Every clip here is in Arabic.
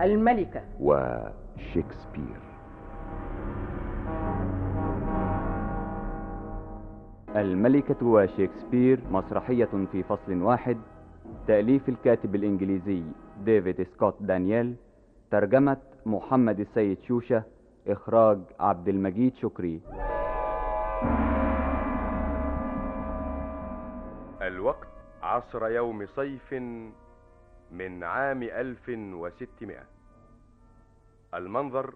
الملكة. وشكسبير الملكة وشكسبير مسرحية في فصل واحد. تأليف الكاتب الإنجليزي ديفيد سكوت دانييل. ترجمة محمد السيد شوشة. إخراج عبد المجيد شكري. الوقت عصر يوم صيف من عام 1600 المنظر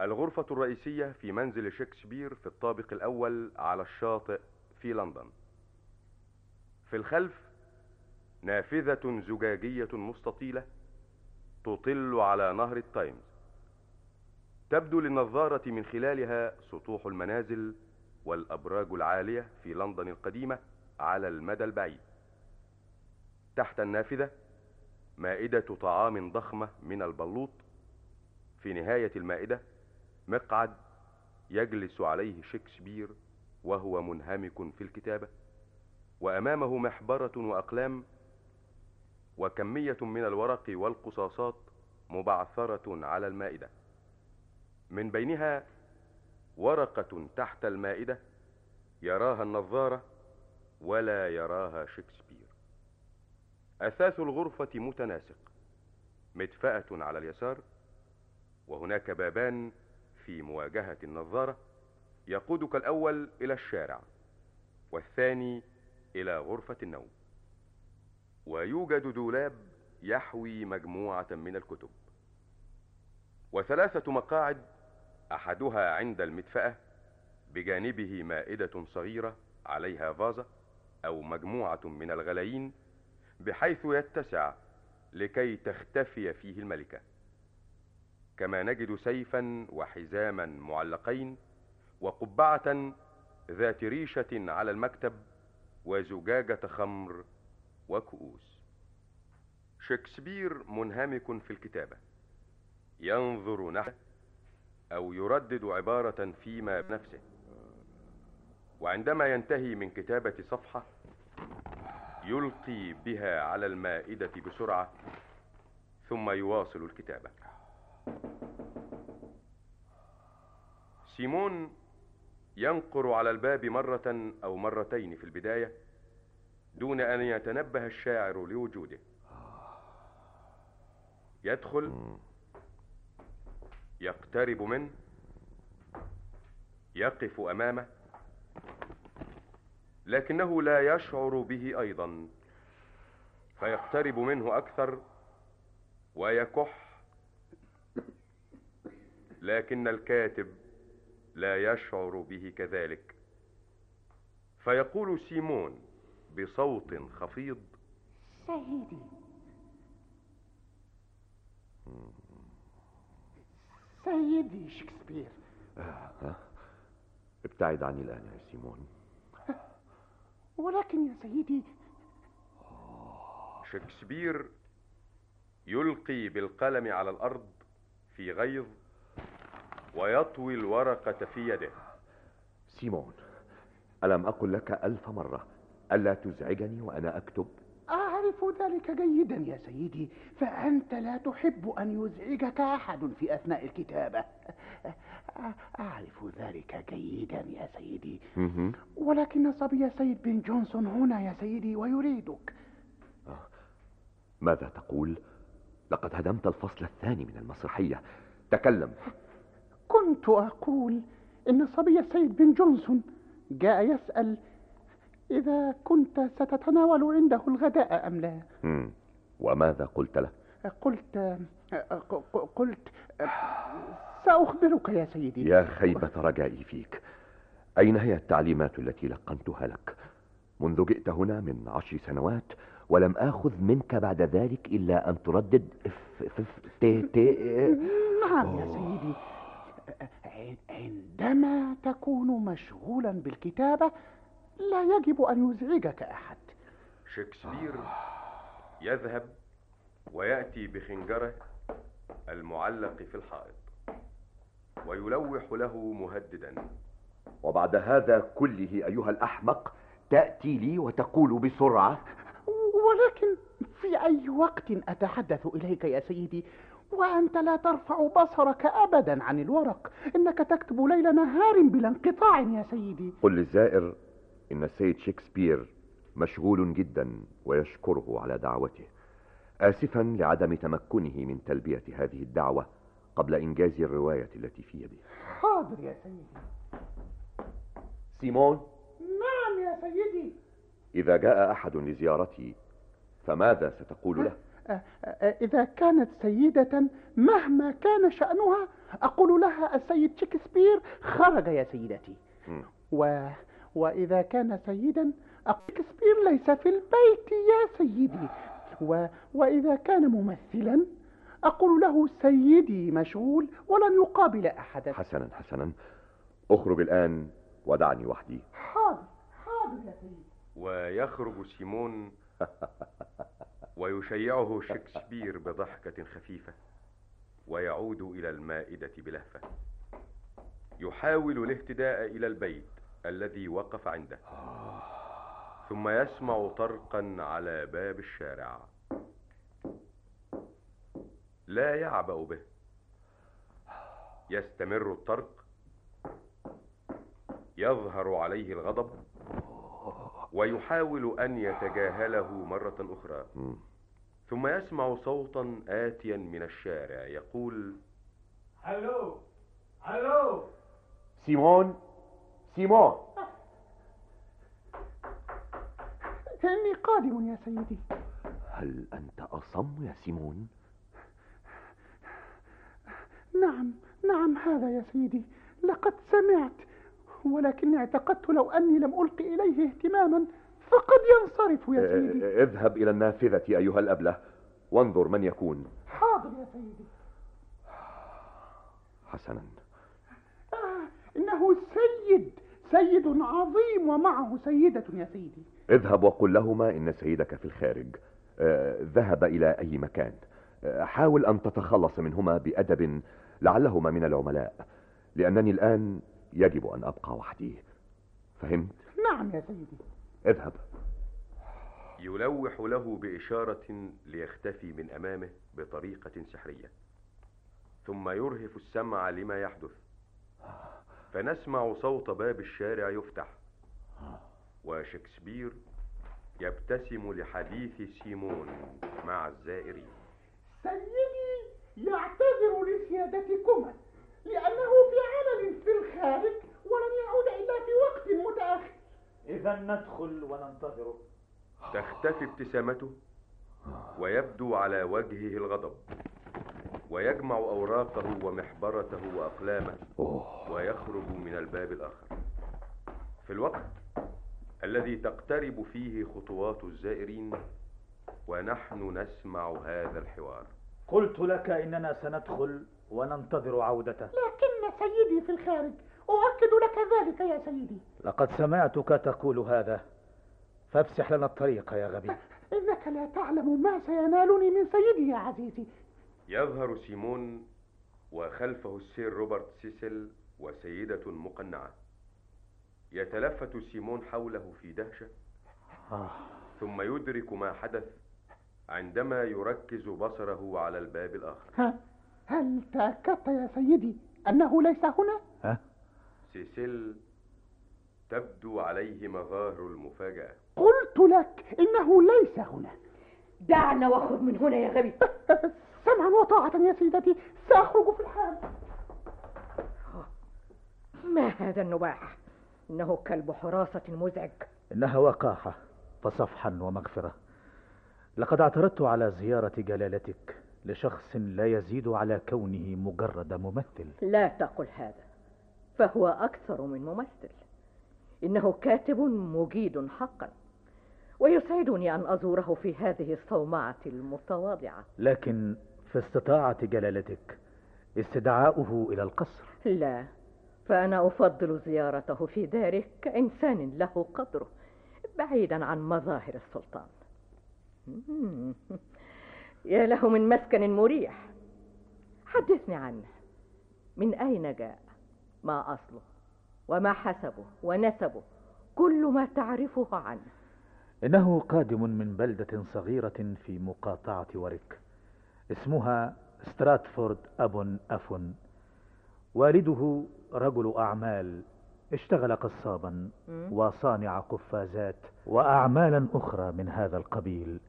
الغرفة الرئيسية في منزل شكسبير في الطابق الأول على الشاطئ في لندن. في الخلف نافذة زجاجية مستطيلة تطل على نهر التايمز. تبدو للنظارة من خلالها سطوح المنازل والأبراج العالية في لندن القديمة على المدى البعيد. تحت النافذة مائدة طعام ضخمة من البلوط. في نهاية المائدة مقعد يجلس عليه شكسبير وهو منهمك في الكتابة. وأمامه محبرة وأقلام وكمية من الورق والقصاصات مبعثرة على المائدة. من بينها ورقة تحت المائدة يراها النظارة ولا يراها شكسبير. أثاث الغرفة متناسق مدفأة على اليسار وهناك بابان في مواجهة النظارة يقودك الأول إلى الشارع والثاني إلى غرفة النوم. ويوجد دولاب يحوي مجموعة من الكتب. وثلاثة مقاعد أحدها عند المدفأة بجانبه مائدة صغيرة عليها فازة أو مجموعة من الغلايين بحيث يتسع لكي تختفي فيه الملكة. كما نجد سيفا وحزاما معلقين وقبعة ذات ريشة على المكتب وزجاجة خمر وكؤوس. شكسبير منهمك في الكتابة. ينظر نحو أو يردد عبارة فيما بنفسه. وعندما ينتهي من كتابة صفحة يلقي بها على المائدة بسرعة ثم يواصل الكتابة. سيمون ينقر على الباب مرة أو مرتين في البداية دون أن يتنبه الشاعر لوجوده. يدخل يقترب منه يقف أمامه. لكنه لا يشعر به أيضا فيقترب منه أكثر ويكح. لكن الكاتب لا يشعر به كذلك. فيقول سيمون بصوت خفيض سيدي سيدي شكسبير. آه. ابتعد عني الآن يا سيمون. ولكن يا سيدي شكسبير يلقي بالقلم على الأرض في غيظ ويطوي الورقة في يده. سيمون ألم أقل لك ألف مرة ألا تزعجني وأنا أكتب؟ أعرف ذلك جيدا يا سيدي فأنت لا تحب أن يزعجك أحد في أثناء الكتابة. أعرف ذلك جيدا يا سيدي. ولكن صبي سيد بن جونسون هنا يا سيدي ويريدك. آه. ماذا تقول؟ لقد هدمت الفصل الثاني من المسرحية. تكلم. كنت أقول إن صبي السيد بن جونسون جاء يسأل إذا كنت ستتناول عنده الغداء أم لا؟ مم. وماذا قلت له؟ قلت قلت سأخبرك يا سيدي. يا خيبة رجائي فيك. أين هي التعليمات التي لقنتها لك؟ منذ جئت هنا من عشر سنوات ولم آخذ منك بعد ذلك إلا أن تردد. ف ف ت ت نعم يا سيدي. عندما تكون مشغولا بالكتابة لا يجب أن يزعجك أحد. شكسبير يذهب ويأتي بخنجره المعلق في الحائط ويلوح له مهددا. وبعد هذا كله أيها الأحمق تأتي لي وتقول بسرعة ولكن في في أي وقت أتحدث إليك يا سيدي؟ وأنت لا ترفع بصرك أبدا عن الورق. إنك تكتب ليل نهار بلا انقطاع يا سيدي. قل للزائر إن السيد شكسبير مشغول جدا ويشكره على دعوته آسفا لعدم تمكنه من تلبية هذه الدعوة قبل إنجاز الرواية التي في يده. حاضر يا سيدي. سيمون؟ نعم يا سيدي. إذا جاء أحد لزيارتي فماذا ستقول له؟ أ- أ- إذا كانت سيدة مهما كان شأنها أقول لها السيد شكسبير خرج يا سيدتي. و... وإذا كان سيدا أقول شكسبير ليس في البيت يا سيدي. و... وإذا كان ممثلا أقول له سيدي مشغول ولن يقابل أحدا حسنا حسنا. أخرج الآن ودعني وحدي. حاضر حاضر يا سيدي. ويخرج سيمون ويشيعه شكسبير بضحكة خفيفة ويعود إلى المائدة بلهفة. يحاول الاهتداء إلى البيت. الذي وقف عنده. ثم يسمع طرقا على باب الشارع. لا يعبأ به. يستمر الطرق. يظهر عليه الغضب. ويحاول أن يتجاهله مرة أخرى. ثم يسمع صوتا آتيا من الشارع. يقول ألو ألو سيمون. سيمون إني قادم يا سيدي. هل أنت أصم يا سيمون؟ نعم نعم هذا يا سيدي. لقد سمعت ولكني اعتقدت لو أني لم ألقي إليه اهتماما فقد ينصرف يا سيدي. اذهب إلى النافذة أيها الأبلة. وانظر من يكون. حاضر يا سيدي. حسنا. آه إنه سيد سيد عظيم ومعه سيدة يا سيدي. اذهب وقل لهما إن سيدك في الخارج. آه، ذهب إلى أي مكان. آه، حاول أن تتخلص منهما بأدب لعلهما من العملاء لأنني الآن يجب أن أبقى وحدي. فهمت؟ نعم يا سيدي. اذهب. يلوح له بإشارة ليختفي من أمامه بطريقة سحرية ثم يرهف السمع لما يحدث. فنسمع صوت باب الشارع يفتح. وشكسبير يبتسم لحديث سيمون مع الزائرين. سيدي يعتذر لسيادتكما لأنه في عمل في الخارج ولن يعود إلا في وقت متأخر. إذا ندخل وننتظره تختفي ابتسامته ويبدو على وجهه الغضب. ويجمع أوراقه ومحبرته وأقلامه. ويخرج من الباب الآخر. في الوقت الذي تقترب فيه خطوات الزائرين ونحن نسمع هذا الحوار. قلت لك إننا سندخل وننتظر عودته. لكن سيدي في الخارج. أؤكد لك ذلك يا سيدي. لقد سمعتك تقول هذا. فافسح لنا الطريق يا غبي. إنك لا تعلم ما سينالني من سيدي يا عزيزي. يظهر سيمون وخلفه السير روبرت سيسل وسيدة مقنعة يتلفت سيمون حوله في دهشة آه. ثم يدرك ما حدث عندما يركز بصره على الباب الآخر ها هل تأكدت يا سيدي أنه ليس هنا؟ ها؟ سيسيل تبدو عليه مظاهر المفاجأة قلت لك إنه ليس هنا دعنا واخرج من هنا يا غبي سمعا وطاعة يا سيدتي. سأخرج في الحال. ما هذا النباح إنه كلب حراسة مزعج. إنها وقاحة فصفحا ومغفرة. لقد اعترضت على زيارة جلالتك لشخص لا يزيد على كونه مجرد ممثل. لا تقل هذا فهو أكثر من ممثل. إنه كاتب مجيد حقا ويسعدني أن أزوره في هذه الصومعة المتواضعة. لكن في استطاعه جلالتك استدعاؤه إلى القصر. لا فأنا أفضل زيارته في داره كإنسان له قدره بعيدا عن مظاهر السلطان. يا له من مسكن مريح. حدثني عنه. من أين جاء؟ ما أصله؟ وما حسبه؟ ونسبه؟ كل ما تعرفه عنه. إنه قادم من بلدة صغيرة في مقاطعة وريك اسمها ستراتفورد أبون أفون والده رجل أعمال اشتغل قصابا. وصانع قفازات وأعمالا أخرى من هذا القبيل.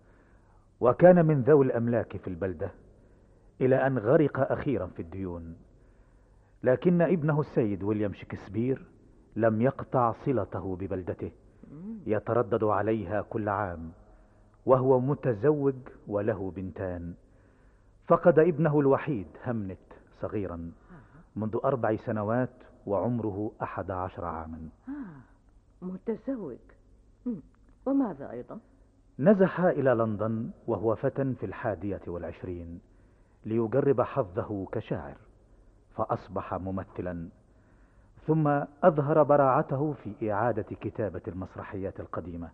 وكان من ذوي الأملاك في البلدة إلى أن غرق أخيرا في الديون. لكن ابنه السيد ويليام شكسبير لم يقطع صلته ببلدته. يتردد عليها كل عام وهو متزوج وله بنتان. فقد ابنه الوحيد همنت صغيرا منذ أربع سنوات وعمره أحد عشر عاما آه. متزوج. وماذا أيضا نزح إلى لندن وهو فتى في الحادية والعشرين ليجرب حظه كشاعر فأصبح ممثلا ثم أظهر براعته في إعادة كتابة المسرحيات القديمة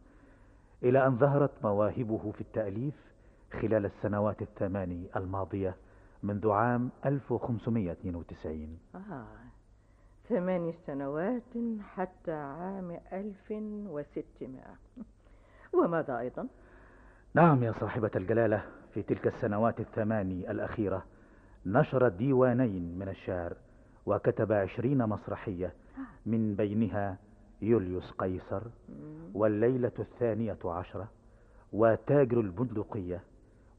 إلى أن ظهرت مواهبه في التأليف خلال السنوات الثماني الماضية منذ عام 1592 آه. ثماني سنوات حتى عام ألف وستمائة وماذا أيضا نعم يا صاحبة الجلالة في تلك السنوات الثماني الأخيرة نشر ديوانين من الشعر وكتب عشرين مسرحية من بينها يوليوس قيصر. والليلة الثانية عشرة وتاجر البندقية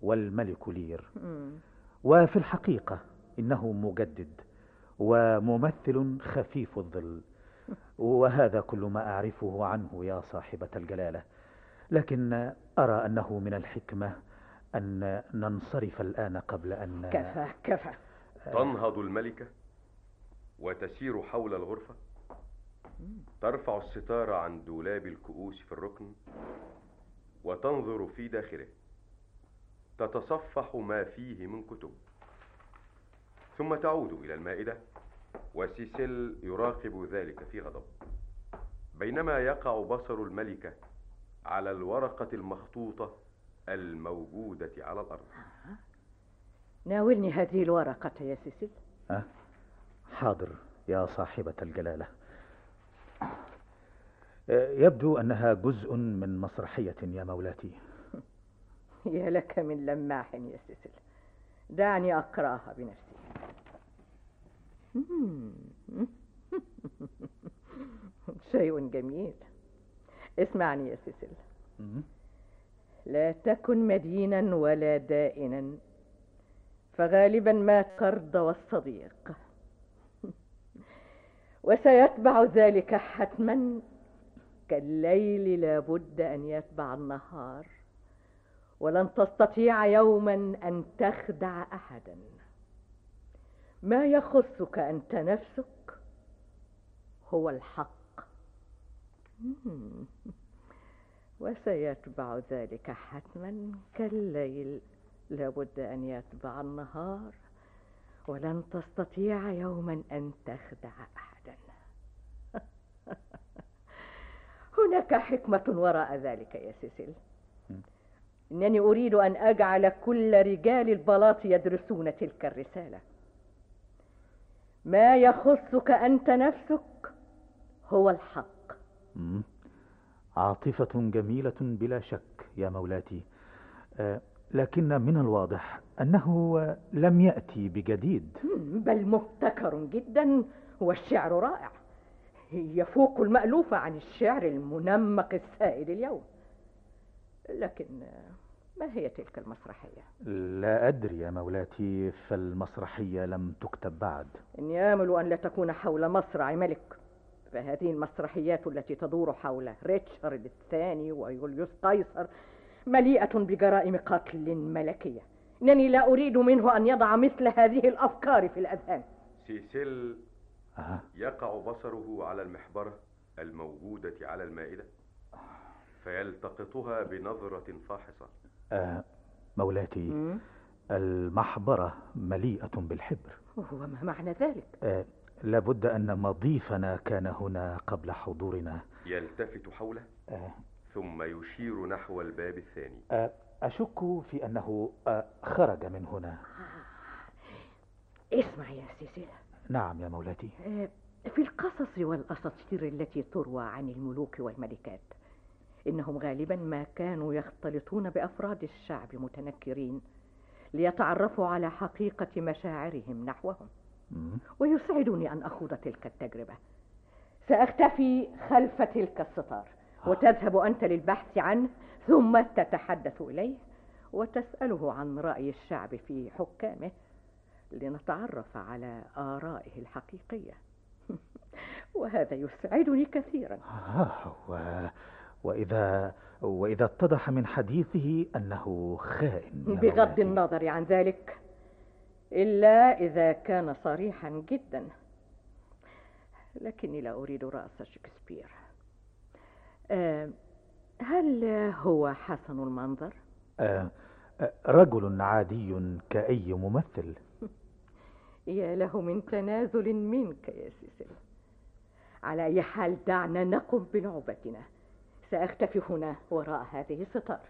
والملك لير. وفي الحقيقة إنه مجدد وممثل خفيف الظل. وهذا كل ما أعرفه عنه يا صاحبة الجلالة. لكن أرى أنه من الحكمة أن ننصرف الآن قبل أن كفى كفى. تنهض الملكة وتسير حول الغرفة؟ ترفع الستار عن دولاب الكؤوس في الركن وتنظر في داخله. تتصفح ما فيه من كتب. ثم تعود إلى المائدة وسيسيل يراقب ذلك في غضب. بينما يقع بصر الملكة على الورقة المخطوطة الموجودة على الأرض. ناولني هذه الورقة يا سيسيل. أه؟ حاضر يا صاحبة الجلالة. يبدو أنها جزء من مسرحية يا مولاتي. يا لك من لماح يا سيسيل دعني أقرأها بنفسي. شيء جميل. اسمعني يا سيسيل مم. لا تكن مدينا ولا دائنا فغالبا ما قرض والصديق. وسيتبع ذلك حتما. كالليل لابد أن يتبع النهار. ولن تستطيع يوما أن تخدع احدا. ما يخصك أنت نفسك؟ هو الحق. وسيتبع ذلك حتما كالليل. لابد أن يتبع النهار. ولن تستطيع يوما أن تخدع احدا. هناك حكمة وراء ذلك يا سيسيل. إنني أريد أن أجعل كل رجال البلاط يدرسون تلك الرسالة. ما يخصك أنت نفسك هو الحق. مم. عاطفة جميلة بلا شك يا مولاتي. أه، لكن من الواضح أنه لم يأتي بجديد. بل مبتكر جدا والشعر رائع. يفوق المألوف عن الشعر المنمق السائد اليوم. لكن ما هي تلك المسرحية؟ لا أدري يا مولاتي فالمسرحية لم تكتب بعد إني آمل أن لا تكون حول مصرع ملك فهذه المسرحيات التي تدور حول ريتشارد الثاني ويوليوس قيصر مليئة بجرائم قتل ملكية إنني لا أريد منه أن يضع مثل هذه الأفكار في الأذهان سيسيل أه. يقع بصره على المحبرة الموجودة على المائدة فيلتقطها بنظرة فاحصة أه. مولاتي المحبرة مليئة بالحبر وما معنى ذلك؟ أه. لابد أن مضيفنا كان هنا قبل حضورنا يلتفت حوله أه. ثم يشير نحو الباب الثاني أه. أشك في أنه أه، خرج من هنا اسمع يا سيسيلا نعم يا مولاتي آه، في القصص والأساطير التي تروى عن الملوك والملكات إنهم غالبا ما كانوا يختلطون بأفراد الشعب متنكرين ليتعرفوا على حقيقة مشاعرهم نحوهم. ويسعدني أن أخوض تلك التجربة سأختفي خلف تلك الستار وتذهب أنت للبحث عنه ثم تتحدث إليه وتسأله عن رأي الشعب في حكامه لنتعرف على آرائه الحقيقية وهذا يسعدني كثيرا آه. وإذا وإذا اتضح من حديثه أنه خائن بغض. النظر عن ذلك إلا إذا كان صريحا جدا. لكني لا أريد رأس شكسبير. آه، هل هو حسن المنظر؟ آه آه، رجل عادي كأي ممثل. يا له من تنازل منك يا سيسل على أي حال دعنا نقم بلعبتنا سأختفي هنا وراء هذه الستار.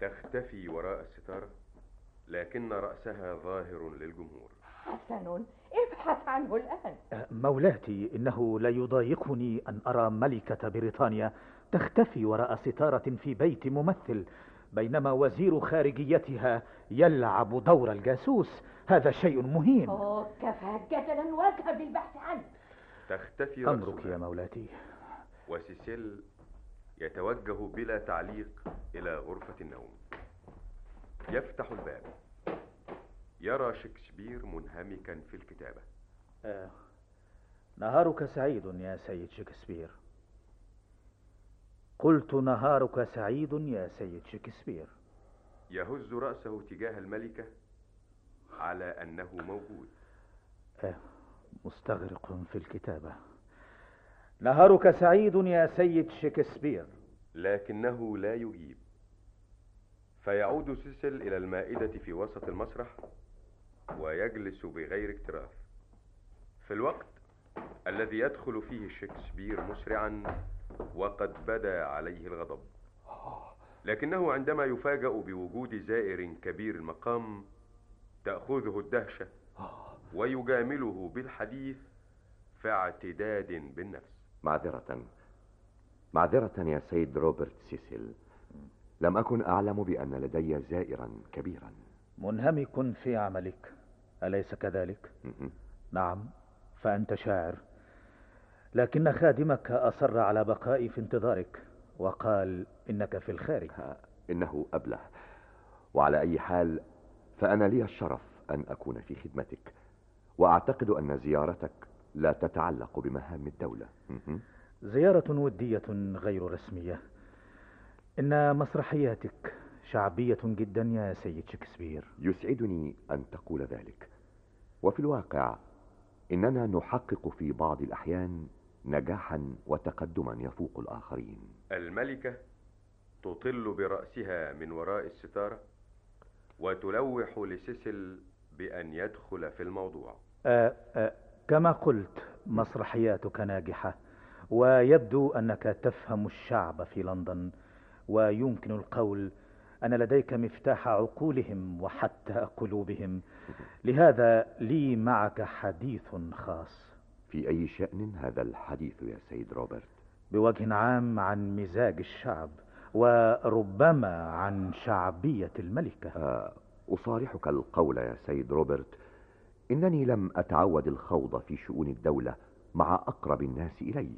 تختفي وراء الستارة لكن رأسها ظاهر للجمهور. حسن ابحث عنه الآن. آه، مولاتي إنه لا يضايقني أن أرى ملكة بريطانيا تختفي وراء ستارة في بيت ممثل بينما وزير خارجيتها يلعب دور الجاسوس. هذا شيء مهين. أوه كفى جدلا واذهب للبحث عنه. تختفي أمرك يا مولاتي. وسيسيل يتوجه بلا تعليق إلى غرفة النوم. يفتح الباب. يرى شكسبير منهمكا في الكتابة. آه، نهارك سعيد يا سيد شكسبير. قلت نهارك سعيد يا سيد شكسبير. يهز رأسه تجاه الملكة على أنه موجود. آه، مستغرق في الكتابة. نهارك سعيد يا سيد شكسبير. لكنه لا يجيب فيعود سيسل إلى المائدة في وسط المسرح ويجلس بغير اكتراث. في الوقت الذي يدخل فيه شكسبير مسرعا وقد بدا عليه الغضب. لكنه عندما يفاجأ بوجود زائر كبير المقام تأخذه الدهشة ويجامله بالحديث في اعتداد بالنفس. معذرة. معذرة يا سيد روبرت سيسيل. لم أكن أعلم بأن لدي زائرا كبيرا. منهمك في عملك. أليس كذلك؟ نعم فأنت شاعر. لكن خادمك أصر على بقائي في انتظارك وقال إنك في الخارج. إنه أبلة. وعلى أي حال فأنا لي الشرف أن أكون في خدمتك. وأعتقد أن زيارتك لا تتعلق بمهام الدولة. زيارة ودية غير رسمية. إن مسرحياتك شعبية جدا يا سيد شكسبير. يسعدني أن تقول ذلك. وفي الواقع إننا نحقق في بعض الأحيان نجاحا وتقدما يفوق الآخرين. الملكة تطل برأسها من وراء الستارة وتلوح لسيسل بأن يدخل في الموضوع. آه آه كما قلت مسرحياتك ناجحة ويبدو أنك تفهم الشعب في لندن ويمكن القول أن لديك مفتاح عقولهم وحتى قلوبهم. لهذا لي معك حديث خاص. في أي شأن هذا الحديث يا سيد روبرت؟ بوجه عام عن مزاج الشعب وربما عن شعبية الملكة. آه، أصارحك القول يا سيد روبرت إنني لم أتعود الخوض في شؤون الدولة مع أقرب الناس إلي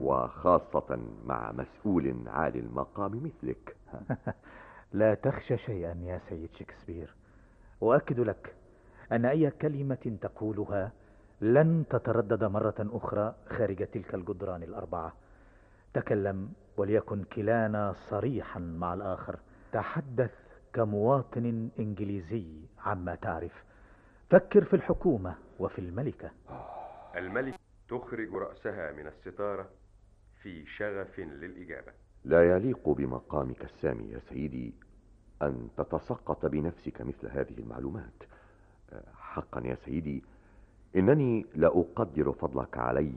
وخاصة مع مسؤول عالي المقام مثلك. لا تخشى شيئا يا سيد شكسبير. أؤكد لك أن أي كلمة تقولها لن تتردد مرة أخرى خارج تلك الجدران الأربعة. تكلم وليكن كلانا صريحا مع الآخر. تحدث كمواطن إنجليزي عما تعرف. فكر في الحكومة وفي الملكة. الملكة تخرج رأسها من الستارة في شغف للإجابة. لا يليق بمقامك السامي يا سيدي أن تتسقط بنفسك مثل هذه المعلومات. آه، حقا يا سيدي إنني لأقدر فضلك علي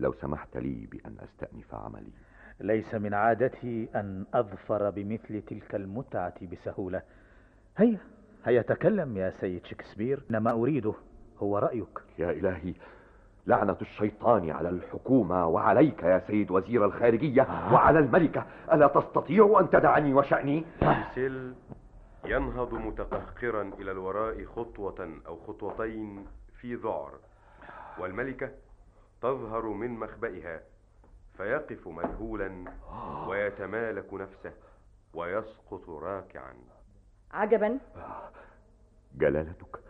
لو سمحت لي بأن أستأنف عملي. ليس من عادتي أن أظفر بمثل تلك المتعة بسهولة. هيا. هيا تكلم يا سيد شكسبير. إنما أريده هو رأيك. يا إلهي لعنة الشيطان على الحكومة وعليك يا سيد وزير الخارجية وعلى الملكة. ألا تستطيع أن تدعني وشأني؟ سيل ينهض متقهقرا إلى الوراء خطوة أو خطوتين في ذعر والملكة تظهر من مخبئها فيقف مذهولا ويتمالك نفسه ويسقط راكعا. عجبا؟ جلالتك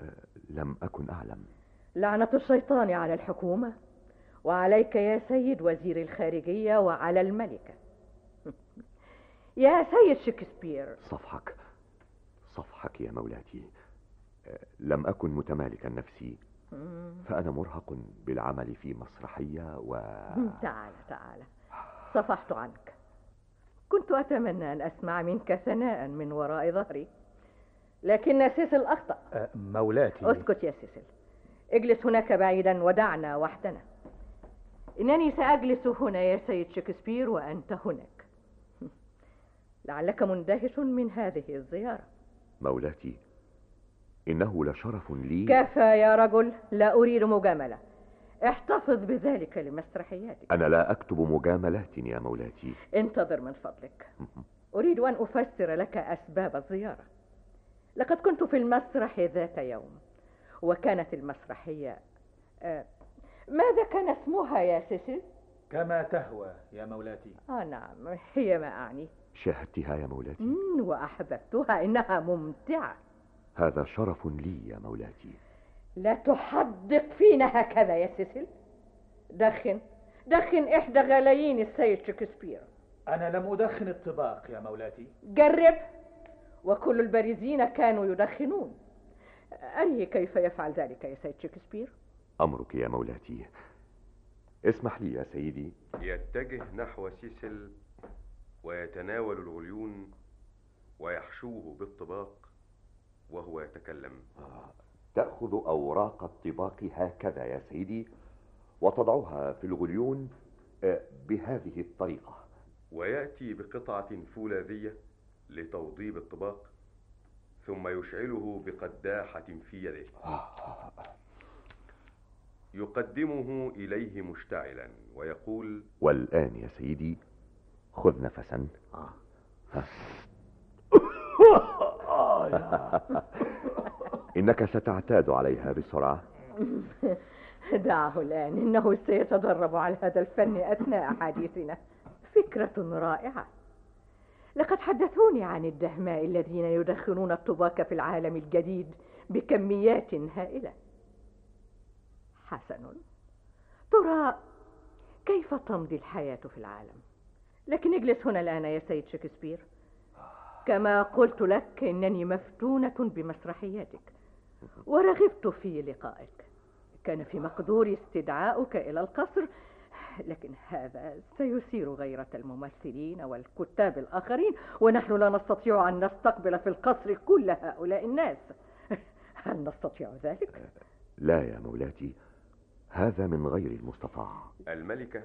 آه، لم أكن أعلم. لعنة الشيطان على الحكومة وعليك يا سيد وزير الخارجية وعلى الملكة يا سيد شكسبير. صفحك صفحك يا مولاتي. آه، لم أكن متمالكا نفسي. فأنا مرهق بالعمل في مسرحية و تعال تعال. صفحت عنك. كنت أتمنى أن أسمع منك ثناء من وراء ظهري. لكن سيسل أخطأ. أه، مولاتي. أسكت يا سيسل. اجلس هناك بعيدا ودعنا وحدنا. إنني سأجلس هنا يا سيد شكسبير وأنت هناك. لعلك مندهش من هذه الزيارة. مولاتي إنه لشرف لي. كفى يا رجل. لا أريد مجاملة. احتفظ بذلك لمسرحياتك. أنا لا أكتب مجاملات يا مولاتي. انتظر من فضلك. أريد أن أفسر لك أسباب الزيارة. لقد كنت في المسرح ذات يوم وكانت المسرحية آه ماذا كان اسمها يا سيسل؟ كما تهوى يا مولاتي. آه نعم هي ما أعني. شاهدتها يا مولاتي؟ وأحببتها إنها ممتعة. هذا شرف لي يا مولاتي. لا تحدق فينا هكذا يا سيسل دخن دخن إحدى غلايين السيد شكسبير. أنا لم أدخن الطباق يا مولاتي. جرب. فكل البارزين كانوا يدخنون. أري كيف يفعل ذلك يا سيد شكسبير؟ أمرك يا مولاتي. اسمح لي يا سيدي. يتجه نحو سيسل ويتناول الغليون ويحشوه بالطباق وهو يتكلم. تأخذ أوراق الطباق هكذا يا سيدي وتضعها في الغليون آه، بهذه الطريقة. ويأتي بقطعة فولاذية لتوضيب الطباق ثم يشعله بقداحة في يده. يقدمه إليه مشتعلا ويقول والآن يا سيدي خذ نفسا. إنك ستعتاد عليها بسرعة. دعه الآن إنه سيتدرب على هذا الفن أثناء حديثنا. فكرة رائعة. لقد حدثوني عن الدهماء الذين يدخنون الطباق في العالم الجديد بكميات هائلة. حسن. ترى كيف تمضي الحياة في العالم؟ لكن اجلس هنا الآن يا سيد شكسبير. كما قلت لك إنني مفتونة بمسرحياتك. ورغبت في لقائك. كان في مقدوري استدعاؤك إلى القصر لكن هذا سيثير غيرة الممثلين والكتاب الآخرين ونحن لا نستطيع أن نستقبل في القصر كل هؤلاء الناس. هل نستطيع ذلك؟ لا يا مولاتي هذا من غير المستطاع. الملكة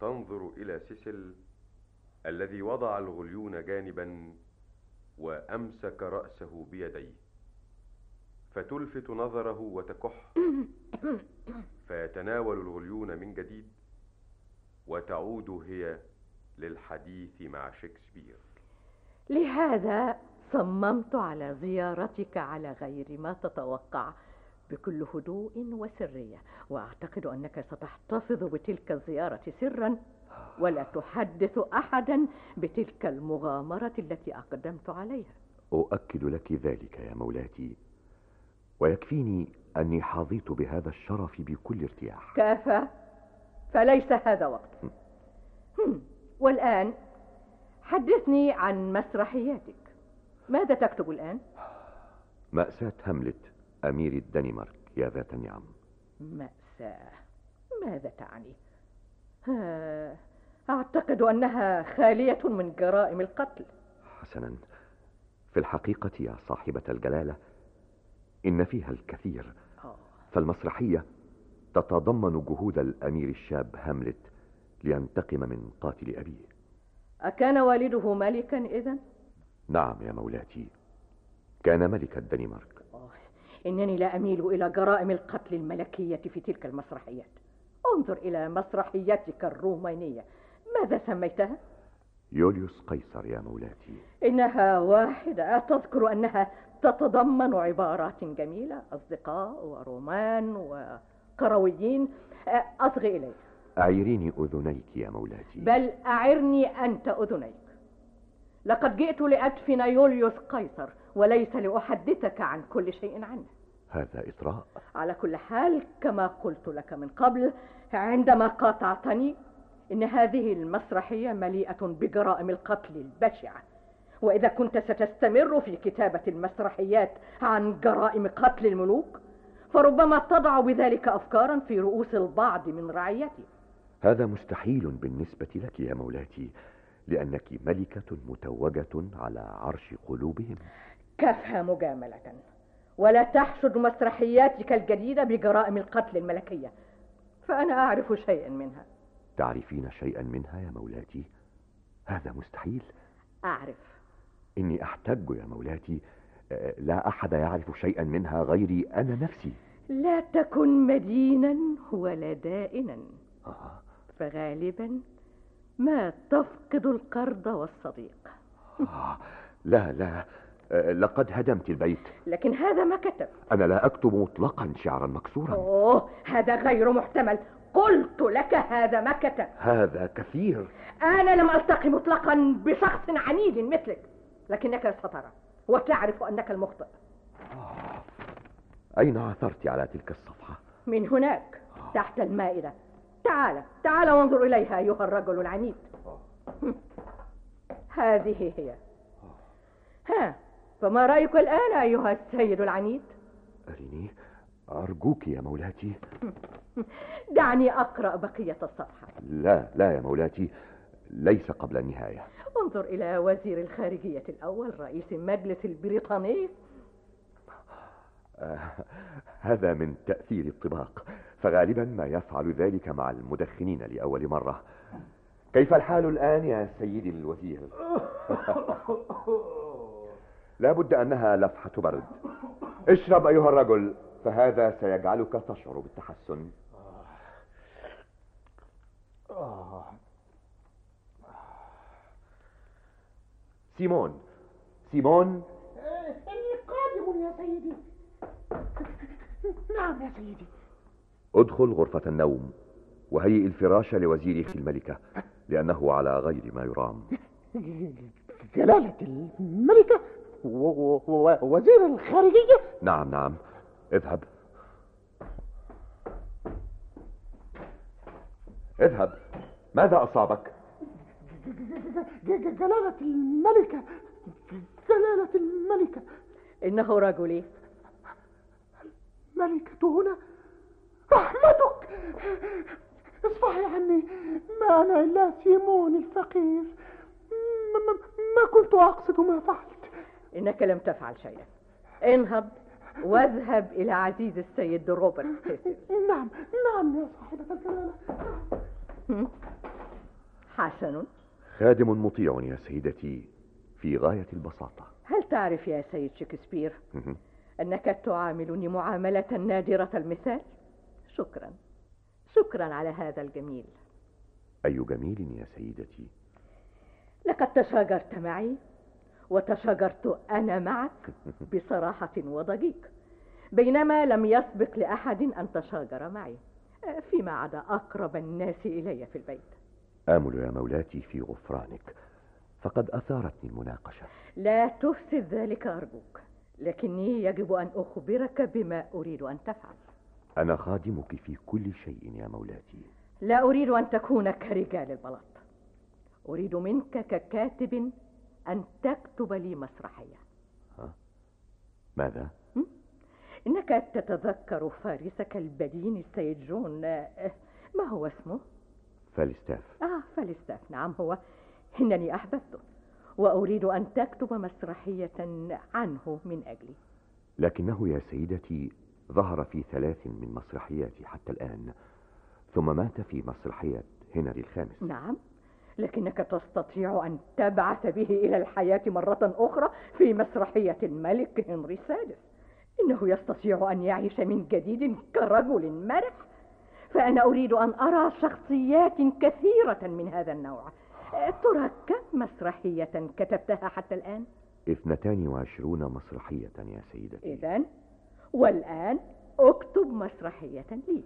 تنظر إلى سيسل الذي وضع الغليون جانبا وأمسك رأسه بيديه. فتلفت نظره وتكح. فيتناول الغليون من جديد وتعود هي للحديث مع شكسبير. لهذا صممت على زيارتك على غير ما تتوقع بكل هدوء وسرية وأعتقد أنك ستحتفظ بتلك الزيارة سرا ولا تحدث أحدا بتلك المغامرة التي أقدمت عليها. أؤكد لك ذلك يا مولاتي ويكفيني أني حظيت بهذا الشرف بكل ارتياح. كافى فليس هذا وقت. هم، والآن حدثني عن مسرحياتك. ماذا تكتب الآن؟ مأساة هاملت أمير الدنمارك يا ذات النعم. مأساة. ماذا تعني؟ ها، أعتقد أنها خالية من جرائم القتل. حسنا. في الحقيقة يا صاحبة الجلالة إن فيها الكثير آه. فالمسرحية تتضمن جهود الأمير الشاب هاملت لينتقم من قاتل أبيه أكان والده ملكا إذا؟ نعم يا مولاتي كان ملك الدنمارك إنني لا أميل إلى جرائم القتل الملكية في تلك المسرحيات انظر إلى مسرحيتك الرومانية ماذا سميتها؟ يوليوس قيصر يا مولاتي. إنها واحدة. تذكر أنها تتضمن عبارات جميلة أصدقاء ورومان وقرويين أصغي إليه أعيريني أذنيك يا مولاتي. بل أعرني أنت أذنيك. لقد جئت لأدفن يوليوس قيصر وليس لأحدثك عن كل شيء عنه. هذا إطراء. على كل حال كما قلت لك من قبل عندما قاطعتني إن هذه المسرحية مليئة بجرائم القتل البشعة. وإذا كنت ستستمر في كتابة المسرحيات عن جرائم قتل الملوك فربما تضع بذلك أفكارا في رؤوس البعض من رعيتي. هذا مستحيل بالنسبة لك يا مولاتي لأنك ملكة متوجة على عرش قلوبهم. كفى مجاملة. ولا تحشد مسرحياتك الجديدة بجرائم القتل الملكية فأنا أعرف شيئا منها. تعرفين شيئا منها يا مولاتي؟ هذا مستحيل. أعرف. إني أحتج يا مولاتي آه، لا أحد يعرف شيئا منها غيري أنا نفسي. لا تكن مدينا ولا دائنا. آه. فغالبا ما تفقد القرض والصديق. آه. لا لا. آه، لقد هدمت البيت. لكن هذا ما كتب. أنا لا أكتب مطلقا شعرا مكسورا. أوه هذا غير محتمل. قلت لك هذا ما كتب. هذا كثير. أنا لم ألتقي مطلقا بشخص عنيد مثلك لكنك سترى وتعرف أنك المخطئ. أين عثرت على تلك الصفحة؟ من هناك تحت المائدة. تعال تعال وانظر إليها أيها الرجل العنيد. هذه هي. ها فما رأيك الآن أيها السيد العنيد؟ أريني. أرجوك يا مولاتي. دعني أقرأ بقية الصفحة. لا لا يا مولاتي ليس قبل النهاية. انظر إلى وزير الخارجية الأول رئيس المجلس البريطاني. آه، هذا من تأثير الطباق. فغالبا ما يفعل ذلك مع المدخنين لأول مرة. كيف الحال الآن يا سيدي الوزير؟ لا بد أنها لفحة برد. اشرب أيها الرجل. فهذا سيجعلك تشعر بالتحسن. سيمون. سيمون. إني قادم يا سيدي. نعم يا سيدي. ادخل غرفة النوم وهيئ الفراش لوزير الملكة لأنه على غير ما يرام. جلالة الملكة و- و- و- وزير الخارجية. نعم نعم. اذهب. اذهب. ماذا أصابك؟ جلالة الملكة. جلالة الملكة. إنه رجلي ملكة هنا. رحمتك. اصفحي عني. ما أنا إلا سيمون الفقير. ما, ما, ما كنت أقصد ما فعلت. إنك لم تفعل شيئا. انهض. واذهب إلى عزيز السيد روبرت سيسل نعم نعم يا صاحبة الجلالة؟ حسن. خادم مطيع يا سيدتي في غاية البساطة. هل تعرف يا سيد شكسبير أنك تعاملني معاملة نادرة المثال؟ شكرا. شكرا على هذا الجميل. أي جميل يا سيدتي؟ لقد تشاجرت معي. وتشاجرت أنا معك بصراحة وضجيج بينما لم يسبق لأحد أن تشاجر معي فيما عدا أقرب الناس إلي في البيت. آمل يا مولاتي في غفرانك فقد أثارتني المناقشة. لا تفسد ذلك أرجوك لكني يجب أن أخبرك بما أريد أن تفعل. أنا خادمك في كل شيء يا مولاتي. لا أريد أن تكون كرجال البلاط. أريد منك ككاتب أن تكتب لي مسرحية. ماذا؟ إنك تتذكر فارسك البدين السيد جون. ما هو اسمه؟ فالستاف. آه فالستاف. نعم هو. إنني أحببته وأريد أن تكتب مسرحية عنه من أجلي. لكنه يا سيدتي ظهر في ثلاث من مسرحياتي حتى الآن ثم مات في مسرحية هنري الخامس. نعم. لكنك تستطيع أن تبعث به إلى الحياة مرة أخرى في مسرحية الملك هنري السادس. إنه يستطيع أن يعيش من جديد كرجل مرح. فأنا أريد أن أرى شخصيات كثيرة من هذا النوع. ترى كم مسرحية كتبتها حتى الآن؟ اثنتان وعشرون مسرحية يا سيدتي. إذا والآن اكتب مسرحية لي.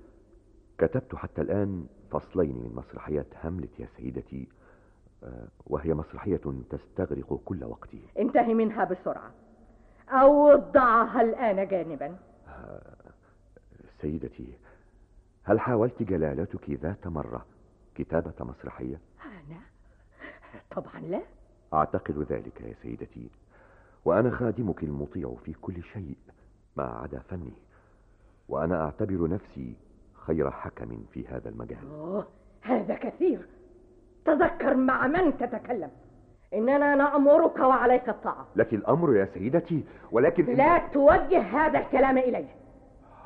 كتبت حتى الآن فصلين من مسرحية هاملت يا سيدتي وهي مسرحية تستغرق كل وقتي انتهي منها بسرعة. أو ضعها الآن جانبا. سيدتي هل حاولت جلالتك ذات مرة كتابة مسرحية؟ أنا؟ طبعا لا. أعتقد ذلك يا سيدتي وأنا خادمك المطيع في كل شيء ما عدا فني وأنا أعتبر نفسي خير حكم في هذا المجال. أوه هذا كثير. تذكر مع من تتكلم. إننا نأمرك وعليك الطاعة. لك الأمر يا سيدتي ولكن لا توجه هذا الكلام إلي.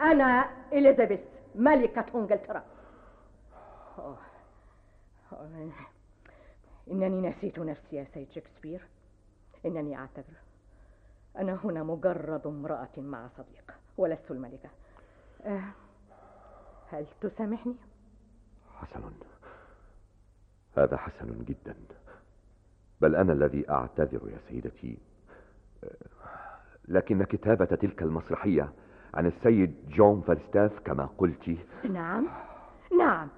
أنا إليزابيث ملكة إنجلترا. إنني نسيت نفسي يا سيد شكسبير. إنني أعتذر أنا هنا مجرد امرأة مع صديق ولست الملكة. أه هل تسامحني؟ حسن هذا حسن جدا. بل أنا الذي أعتذر يا سيدتي. لكن كتابة تلك المسرحية عن السيد جون فالستاف كما قلت. نعم نعم.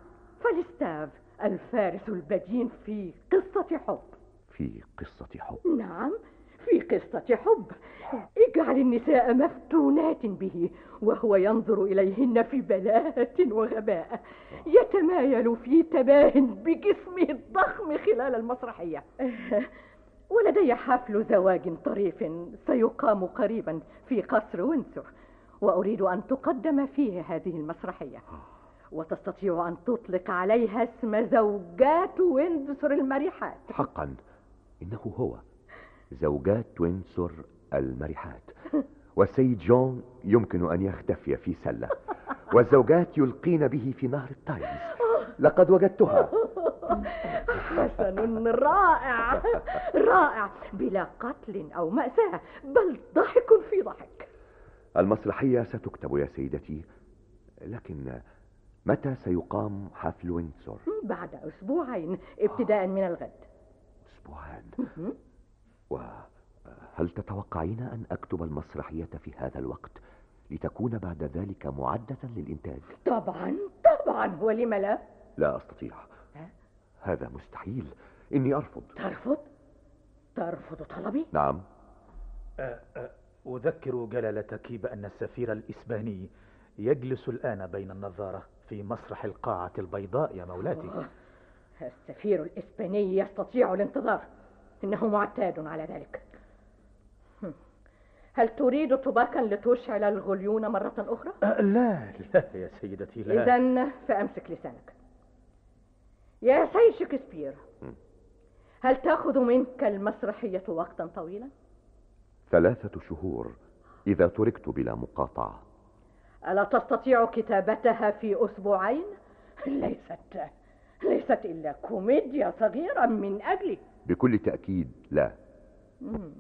فالستاف الفارس البدين في قصة حب. في قصة حب. نعم. في قصة حب. اجعل النساء مفتونات به وهو ينظر إليهن في بلاهة وغباء يتمايل في تباه بجسمه الضخم خلال المسرحية. ولدي حفل زواج طريف سيقام قريبا في قصر وينسور وأريد أن تقدم فيه هذه المسرحية. وتستطيع أن تطلق عليها اسم زوجات ويندسور المريحات. حقا إنه هو. زوجات وينسور المرحات والسيد جون يمكن أن يختفي في سلة. والزوجات يلقين به في نهر التايمز. لقد وجدتها. حسن رائع. رائع. بلا قتل أو مأساة بل ضحك في ضحك. المسرحية ستكتب يا سيدتي لكن متى سيقام حفل وينسور؟ بعد أسبوعين ابتداء من الغد. أسبوعان وهل تتوقعين أن أكتب المسرحية في هذا الوقت لتكون بعد ذلك معدة للإنتاج؟ طبعا طبعا. ولم لا؟ لا أستطيع. هذا مستحيل. إني أرفض. ترفض؟ ترفض طلبي؟ نعم. أذكر جلالتك بأن السفير الإسباني يجلس الآن بين النظارة في مسرح القاعة البيضاء يا مولاتي. السفير الإسباني يستطيع الانتظار. إنه معتاد على ذلك. هل تريد طباقا لتشعل الغليون مرة أخرى؟ أه لا لا يا سيدتي لا. إذا فأمسك لسانك. يا سيد شكسبير هل تأخذ منك المسرحية وقتا طويلا؟ ثلاثة شهور إذا تركت بلا مقاطعة. ألا تستطيع كتابتها في أسبوعين؟ ليست. ليست إلا كوميديا صغيرة من أجلك بكل تأكيد لا. مم.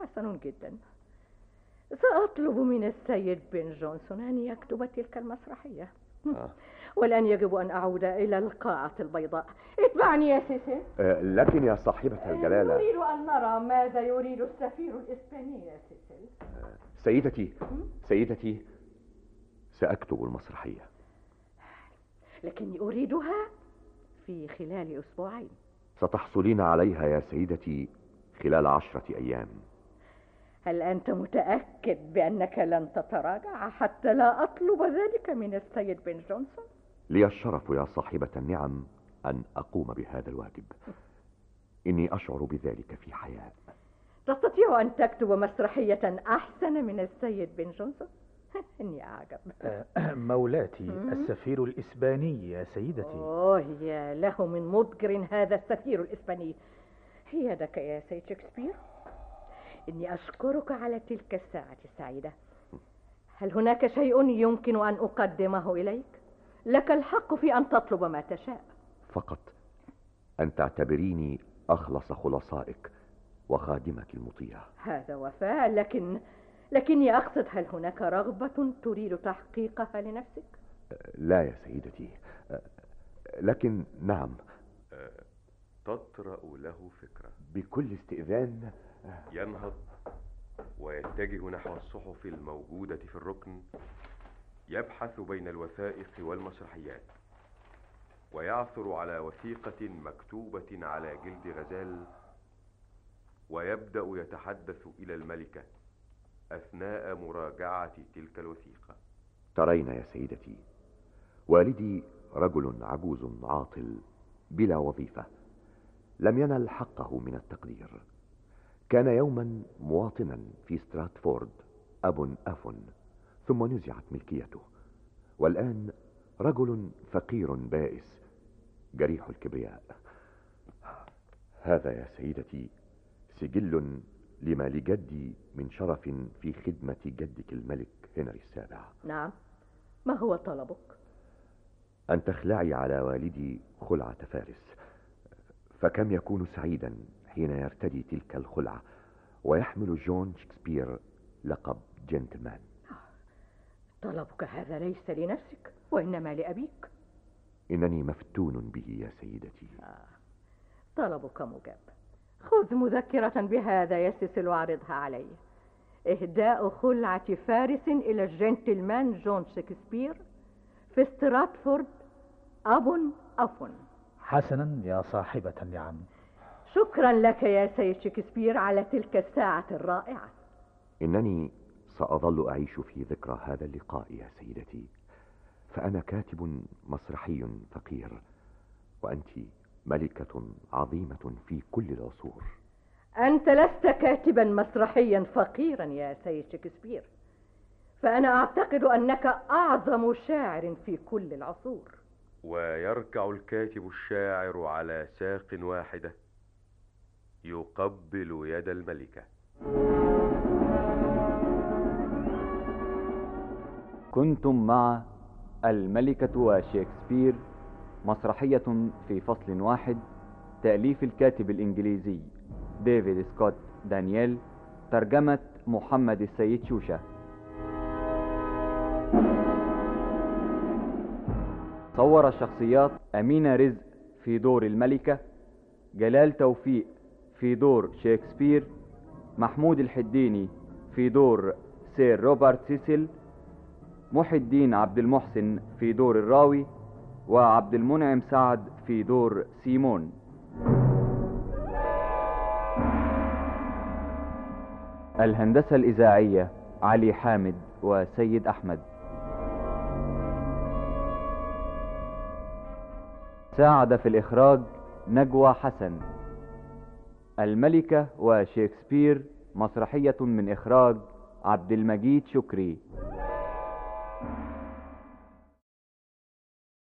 حسن جدا. سأطلب من السيد بن جونسون أن يكتب تلك المسرحية. آه. والآن يجب أن أعود إلى القاعة البيضاء. اتبعني يا سيسي آه لكن يا صاحبة الجلالة. نريد أن نرى ماذا يريد السفير الإسباني يا سيسي آه سيدتي سيدتي سأكتب المسرحية. لكني أريدها في خلال أسبوعين ستحصلين عليها يا سيدتي خلال عشرة أيام هل أنت متأكد بأنك لن تتراجع حتى لا أطلب ذلك من السيد بن جونسون؟ لي الشرف يا صاحبة النعم أن أقوم بهذا الواجب إني أشعر بذلك في حياة تستطيع أن تكتب مسرحية أحسن من السيد بن جونسون؟ إني أعجب. أه مولاتي السفير الإسباني يا سيدتي. أوه يا له من مضجر هذا السفير الإسباني. يدك يا سيد شكسبير. إني أشكرك على تلك الساعة السعيدة. هل هناك شيء يمكن أن أقدمه إليك؟ لك الحق في أن تطلب ما تشاء. فقط أن تعتبريني أخلص خلصائك وخادمك المطيع. هذا وفاء لكن لكني أقصد هل هناك رغبة تريد تحقيقها لنفسك؟ لا يا سيدتي. لكن نعم. تطرأ له فكرة. بكل استئذان ينهض ويتجه نحو الصحف الموجودة في الركن يبحث بين الوثائق والمسرحيات ويعثر على وثيقة مكتوبة على جلد غزال ويبدأ يتحدث إلى الملكة. أثناء مراجعة تلك الوثيقة. ترين يا سيدتي والدي رجل عجوز عاطل بلا وظيفة لم ينل حقه من التقدير. كان يوما مواطنا في ستراتفورد أب أف ثم نزعت ملكيته. والآن رجل فقير بائس جريح الكبرياء. هذا يا سيدتي سجل لما لجدي من شرف في خدمة جدك الملك هنري السابع. نعم. ما هو طلبك؟ أن تخلعي على والدي خلعة فارس. فكم يكون سعيدا حين يرتدي تلك الخلعة ويحمل جون شكسبير لقب جنتلمان. طلبك هذا ليس لنفسك وإنما لأبيك. إنني مفتون به يا سيدتي. طلبك مجاب. خذ مذكرة بهذا يسس وعرضها علي. إهداء خلعة فارس إلى الجنتلمان جون شكسبير. في ستراتفورد أبون آفون. حسنا يا صاحبة النعم. شكرا لك يا سيد شكسبير على تلك الساعة الرائعة. إنني سأظل أعيش في ذكرى هذا اللقاء يا سيدتي. فأنا كاتب مسرحي فقير وأنت ملكة عظيمة في كل العصور. أنت لست كاتبا مسرحيا فقيرا يا سيد شكسبير. فأنا أعتقد أنك أعظم شاعر في كل العصور. ويركع الكاتب الشاعر على ساق واحدة يقبل يد الملكة. كنتم مع الملكة وشيكسبير مسرحية في فصل واحد تأليف الكاتب الإنجليزي ديفيد سكوت دانييل ترجمة محمد السيد شوشة. صور الشخصيات أمينة رزق في دور الملكة جلال توفيق في دور شيكسبير محمود الحديني في دور سير روبرت سيسل محي الدين عبد المحسن في دور الراوي وعبد المنعم سعد في دور سيمون. الهندسة الإذاعية علي حامد وسيد أحمد. ساعد في الإخراج نجوى حسن. الملكة وشيكسبير مسرحية من إخراج عبد المجيد شكري.